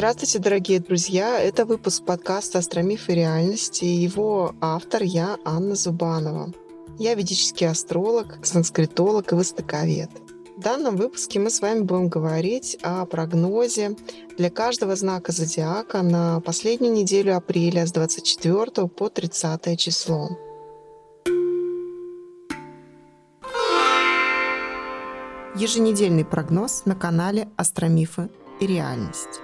Здравствуйте, дорогие друзья! Это выпуск подкаста «Астромиф и реальность» и его автор я, Анна Зубанова. Я ведический астролог, санскритолог и востоковед. В данном выпуске мы с вами будем говорить о прогнозе для каждого знака зодиака на последнюю неделю апреля с 24 по 30 число. Еженедельный прогноз на канале «Астромифы и реальность».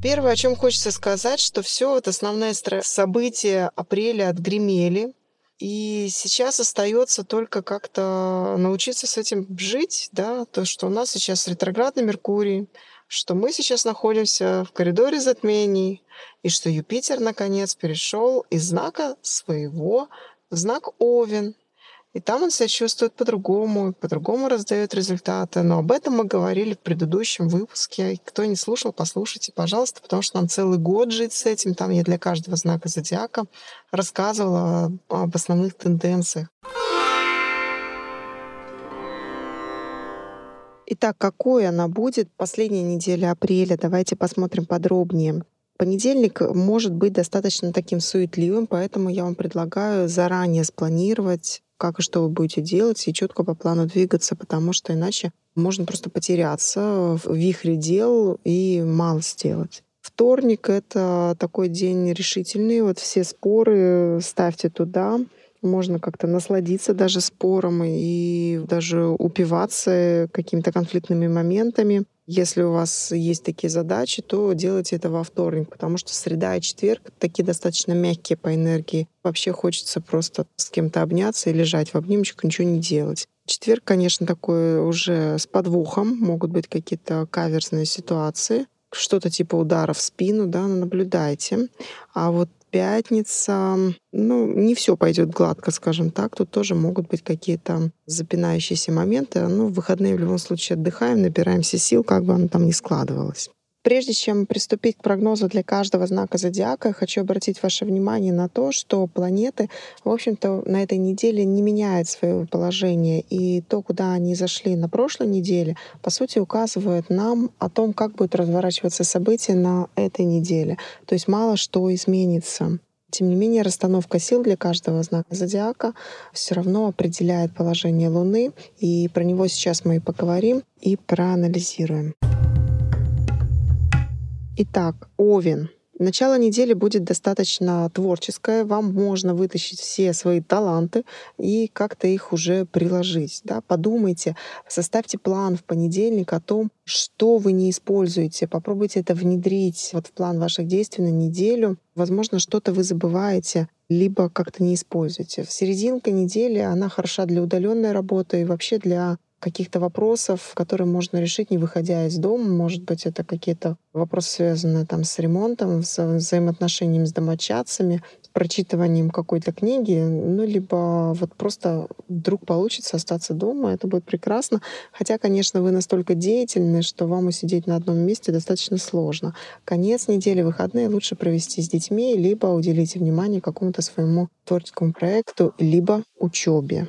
Первое, о чем хочется сказать, что все вот основные события апреля отгремели, и сейчас остается только как-то научиться с этим жить, да, то, что у нас сейчас ретроградный Меркурий, что мы сейчас находимся в коридоре затмений, и что Юпитер, наконец, перешел из знака своего в знак Овен. И там он себя чувствует по-другому, по-другому раздает результаты. Но об этом мы говорили в предыдущем выпуске. Кто не слушал, послушайте, пожалуйста, потому что нам целый год жить с этим. Там я для каждого знака зодиака рассказывала об основных тенденциях. Итак, какой она будет последняя неделя апреля? Давайте посмотрим подробнее. Понедельник может быть достаточно таким суетливым, поэтому я вам предлагаю заранее спланировать как и что вы будете делать, и четко по плану двигаться, потому что иначе можно просто потеряться в вихре дел и мало сделать. Вторник — это такой день решительный. Вот все споры ставьте туда. Можно как-то насладиться даже спором и даже упиваться какими-то конфликтными моментами. Если у вас есть такие задачи, то делайте это во вторник, потому что среда и четверг такие достаточно мягкие по энергии. Вообще хочется просто с кем-то обняться и лежать в обнимочку, ничего не делать. Четверг, конечно, такой уже с подвохом. Могут быть какие-то каверзные ситуации что-то типа удара в спину, да, наблюдайте. А вот пятница, ну, не все пойдет гладко, скажем так. Тут тоже могут быть какие-то запинающиеся моменты. Ну, в выходные в любом случае отдыхаем, набираемся сил, как бы оно там ни складывалось. Прежде чем приступить к прогнозу для каждого знака зодиака, хочу обратить ваше внимание на то, что планеты, в общем-то, на этой неделе не меняют свое положение. И то, куда они зашли на прошлой неделе, по сути, указывает нам о том, как будут разворачиваться события на этой неделе. То есть мало что изменится. Тем не менее, расстановка сил для каждого знака зодиака все равно определяет положение Луны, и про него сейчас мы и поговорим и проанализируем. Итак, Овен. Начало недели будет достаточно творческое. Вам можно вытащить все свои таланты и как-то их уже приложить. Да? Подумайте, составьте план в понедельник о том, что вы не используете. Попробуйте это внедрить вот в план ваших действий на неделю. Возможно, что-то вы забываете, либо как-то не используете. В серединке недели она хороша для удаленной работы и вообще для каких-то вопросов, которые можно решить, не выходя из дома. Может быть, это какие-то вопросы, связанные там с ремонтом, с взаимоотношениями с домочадцами, с прочитыванием какой-то книги, ну, либо вот просто вдруг получится остаться дома, это будет прекрасно. Хотя, конечно, вы настолько деятельны, что вам усидеть на одном месте достаточно сложно. Конец недели, выходные лучше провести с детьми, либо уделите внимание какому-то своему творческому проекту, либо учебе.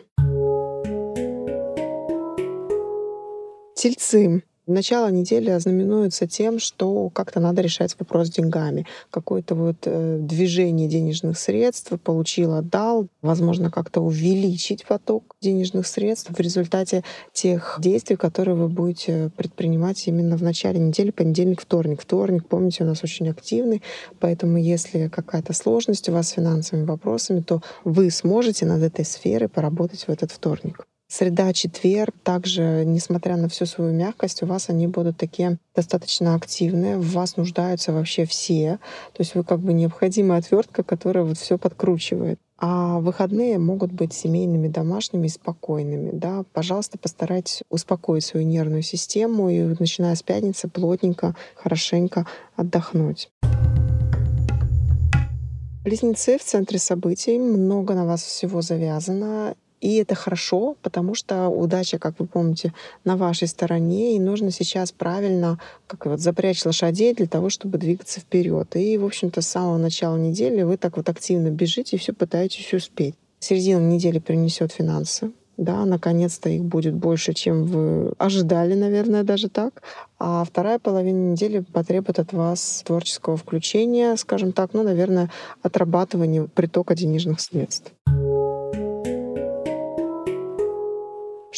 Тельцы. Начало недели ознаменуется тем, что как-то надо решать вопрос с деньгами. Какое-то вот э, движение денежных средств получил, отдал. Возможно, как-то увеличить поток денежных средств в результате тех действий, которые вы будете предпринимать именно в начале недели, понедельник, вторник. Вторник, помните, у нас очень активный, поэтому если какая-то сложность у вас с финансовыми вопросами, то вы сможете над этой сферой поработать в этот вторник. Среда, четверг, также, несмотря на всю свою мягкость, у вас они будут такие достаточно активные, в вас нуждаются вообще все. То есть вы как бы необходимая отвертка, которая вот все подкручивает. А выходные могут быть семейными, домашними и спокойными. Да? Пожалуйста, постарайтесь успокоить свою нервную систему и, начиная с пятницы, плотненько, хорошенько отдохнуть. Близнецы в центре событий, много на вас всего завязано, и это хорошо, потому что удача, как вы помните, на вашей стороне, и нужно сейчас правильно как вот запрячь лошадей для того, чтобы двигаться вперед. И, в общем-то, с самого начала недели вы так вот активно бежите и все пытаетесь успеть. Середина недели принесет финансы, да, наконец-то их будет больше, чем вы ожидали, наверное, даже так. А вторая половина недели потребует от вас творческого включения, скажем так, ну, наверное, отрабатывания притока денежных средств.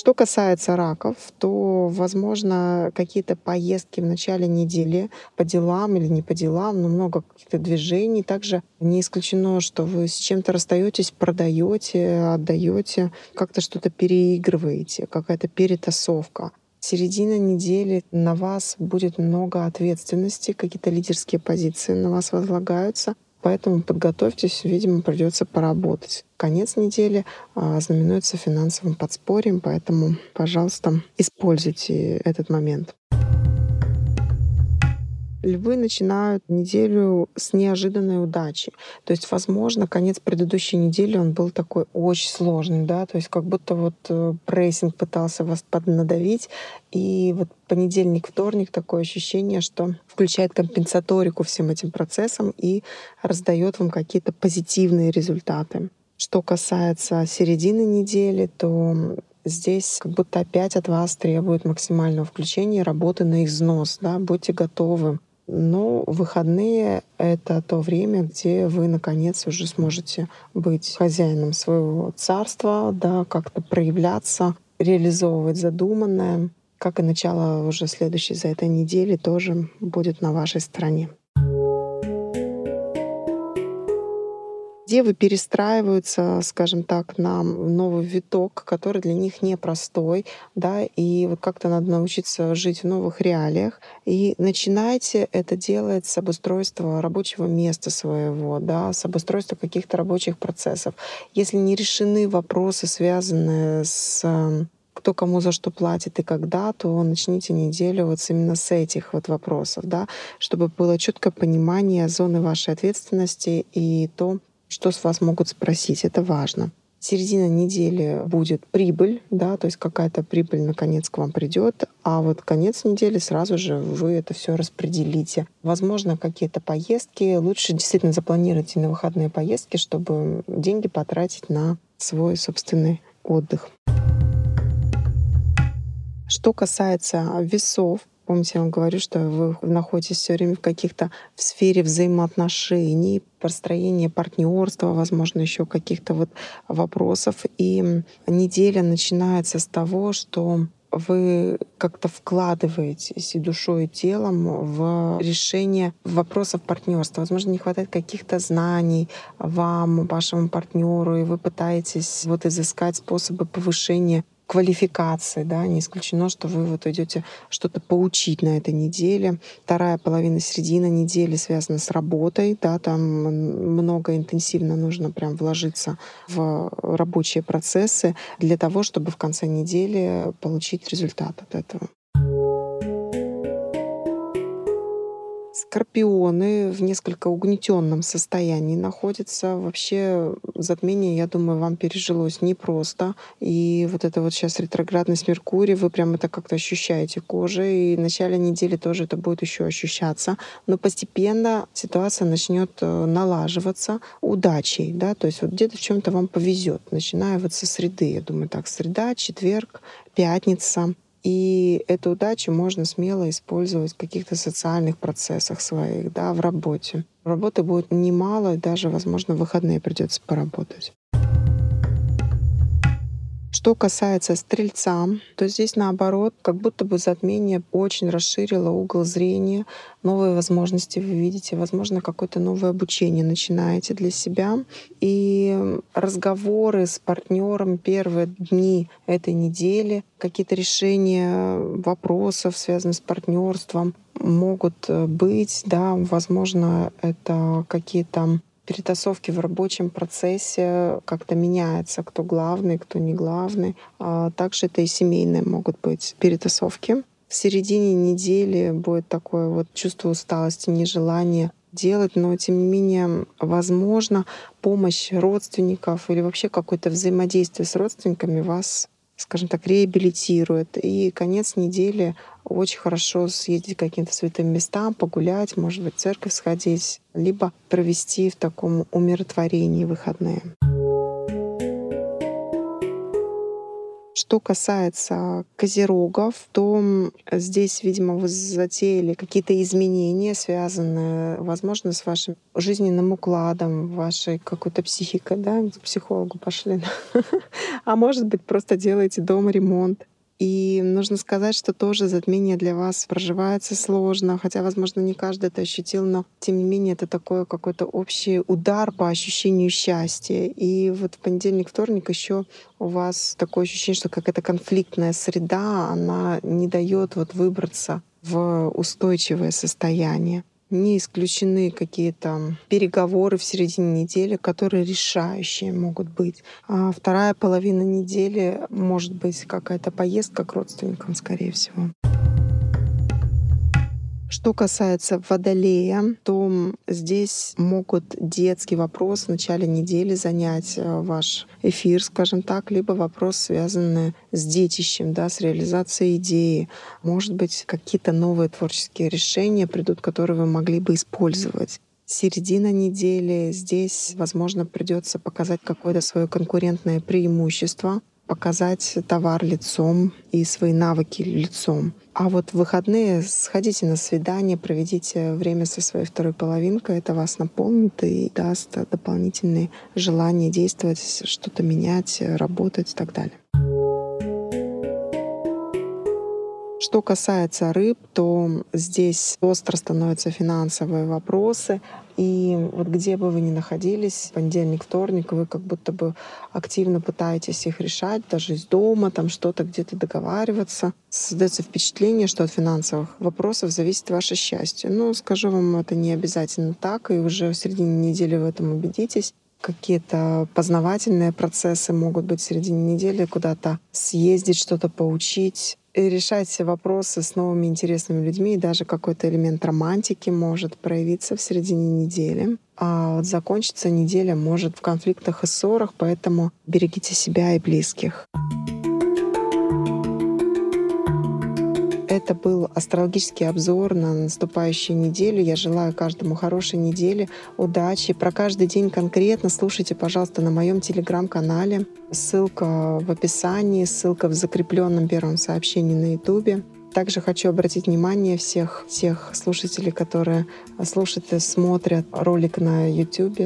Что касается раков, то, возможно, какие-то поездки в начале недели по делам или не по делам, но много каких-то движений. Также не исключено, что вы с чем-то расстаетесь, продаете, отдаете, как-то что-то переигрываете, какая-то перетасовка. Середина недели на вас будет много ответственности, какие-то лидерские позиции на вас возлагаются. Поэтому подготовьтесь, видимо, придется поработать. Конец недели а, знаменуется финансовым подспорьем, поэтому, пожалуйста, используйте этот момент. Львы начинают неделю с неожиданной удачи. То есть, возможно, конец предыдущей недели он был такой очень сложный, да, то есть как будто вот э, прессинг пытался вас поднадавить, и вот понедельник, вторник такое ощущение, что включает компенсаторику всем этим процессам и раздает вам какие-то позитивные результаты. Что касается середины недели, то здесь как будто опять от вас требует максимального включения работы на износ. Да? Будьте готовы но выходные — это то время, где вы, наконец, уже сможете быть хозяином своего царства, да, как-то проявляться, реализовывать задуманное, как и начало уже следующей за этой недели тоже будет на вашей стороне. Девы перестраиваются, скажем так, на новый виток, который для них непростой, да, и вот как-то надо научиться жить в новых реалиях. И начинайте это делать с обустройства рабочего места своего, да, с обустройства каких-то рабочих процессов. Если не решены вопросы, связанные с кто кому за что платит и когда, то начните неделю вот именно с этих вот вопросов, да, чтобы было четкое понимание зоны вашей ответственности и то, что с вас могут спросить. Это важно. Середина недели будет прибыль, да, то есть какая-то прибыль наконец к вам придет, а вот конец недели сразу же вы это все распределите. Возможно, какие-то поездки. Лучше действительно запланировать на выходные поездки, чтобы деньги потратить на свой собственный отдых. Что касается весов, Помните, я вам говорю, что вы находитесь все время в каких-то в сфере взаимоотношений, построения партнерства, возможно, еще каких-то вот вопросов. И неделя начинается с того, что вы как-то вкладываетесь и душой, и телом в решение вопросов партнерства. Возможно, не хватает каких-то знаний вам, вашему партнеру, и вы пытаетесь вот изыскать способы повышения квалификации, да, не исключено, что вы вот идете что-то поучить на этой неделе. Вторая половина, середина недели связана с работой, да, там много интенсивно нужно прям вложиться в рабочие процессы для того, чтобы в конце недели получить результат от этого. Скорпионы в несколько угнетенном состоянии находятся. Вообще затмение, я думаю, вам пережилось непросто. И вот это вот сейчас ретроградность Меркурия, вы прям это как-то ощущаете кожей. И в начале недели тоже это будет еще ощущаться. Но постепенно ситуация начнет э, налаживаться удачей. Да? То есть вот где-то в чем-то вам повезет, начиная вот со среды. Я думаю, так, среда, четверг, пятница. И эту удачу можно смело использовать в каких-то социальных процессах своих, да, в работе. Работы будет немало, даже, возможно, в выходные придется поработать. Что касается стрельца, то здесь наоборот, как будто бы затмение очень расширило угол зрения, новые возможности вы видите, возможно, какое-то новое обучение начинаете для себя. И разговоры с партнером первые дни этой недели, какие-то решения вопросов, связанных с партнерством, могут быть, да, возможно, это какие-то перетасовки в рабочем процессе как-то меняется, кто главный, кто не главный. А также это и семейные могут быть перетасовки. В середине недели будет такое вот чувство усталости, нежелание делать, но тем не менее, возможно, помощь родственников или вообще какое-то взаимодействие с родственниками вас скажем так, реабилитирует. И конец недели очень хорошо съездить к каким-то святым местам, погулять, может быть, в церковь сходить, либо провести в таком умиротворении выходные. Что касается козерогов, то здесь, видимо, вы затеяли какие-то изменения, связанные, возможно, с вашим жизненным укладом, вашей какой-то психикой, да, к психологу пошли. А может быть, просто делаете дома ремонт. И нужно сказать, что тоже затмение для вас проживается сложно, хотя, возможно, не каждый это ощутил, но тем не менее это такой какой-то общий удар по ощущению счастья. И вот в понедельник, вторник еще у вас такое ощущение, что какая-то конфликтная среда, она не дает вот выбраться в устойчивое состояние не исключены какие-то переговоры в середине недели, которые решающие могут быть. А вторая половина недели может быть какая-то поездка к родственникам, скорее всего. Что касается водолея, то здесь могут детский вопрос в начале недели занять э, ваш эфир, скажем так, либо вопрос, связанный с детищем, да, с реализацией идеи. Может быть, какие-то новые творческие решения придут, которые вы могли бы использовать середина недели. Здесь, возможно, придется показать какое-то свое конкурентное преимущество, показать товар лицом и свои навыки лицом. А вот в выходные сходите на свидание, проведите время со своей второй половинкой. Это вас наполнит и даст дополнительные желания действовать, что-то менять, работать и так далее. Что касается рыб, то здесь остро становятся финансовые вопросы. И вот где бы вы ни находились, понедельник, вторник, вы как будто бы активно пытаетесь их решать, даже из дома, там что-то где-то договариваться. Создается впечатление, что от финансовых вопросов зависит ваше счастье. Но скажу вам, это не обязательно так, и уже в середине недели в этом убедитесь какие-то познавательные процессы могут быть в середине недели, куда-то съездить, что-то поучить, и решать все вопросы с новыми интересными людьми, и даже какой-то элемент романтики может проявиться в середине недели. А вот закончится неделя может в конфликтах и ссорах, поэтому берегите себя и близких. Это был астрологический обзор на наступающую неделю. Я желаю каждому хорошей недели, удачи. Про каждый день конкретно слушайте, пожалуйста, на моем телеграм-канале. Ссылка в описании, ссылка в закрепленном первом сообщении на YouTube. Также хочу обратить внимание всех тех слушателей, которые слушают и смотрят ролик на YouTube.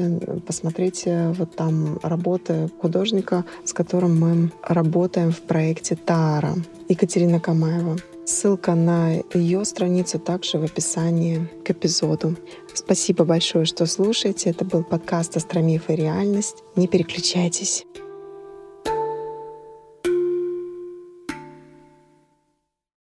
Посмотрите вот там работы художника, с которым мы работаем в проекте Тара. Екатерина Камаева. Ссылка на ее страницу также в описании к эпизоду. Спасибо большое, что слушаете. Это был подкаст «Астромиф и реальность». Не переключайтесь.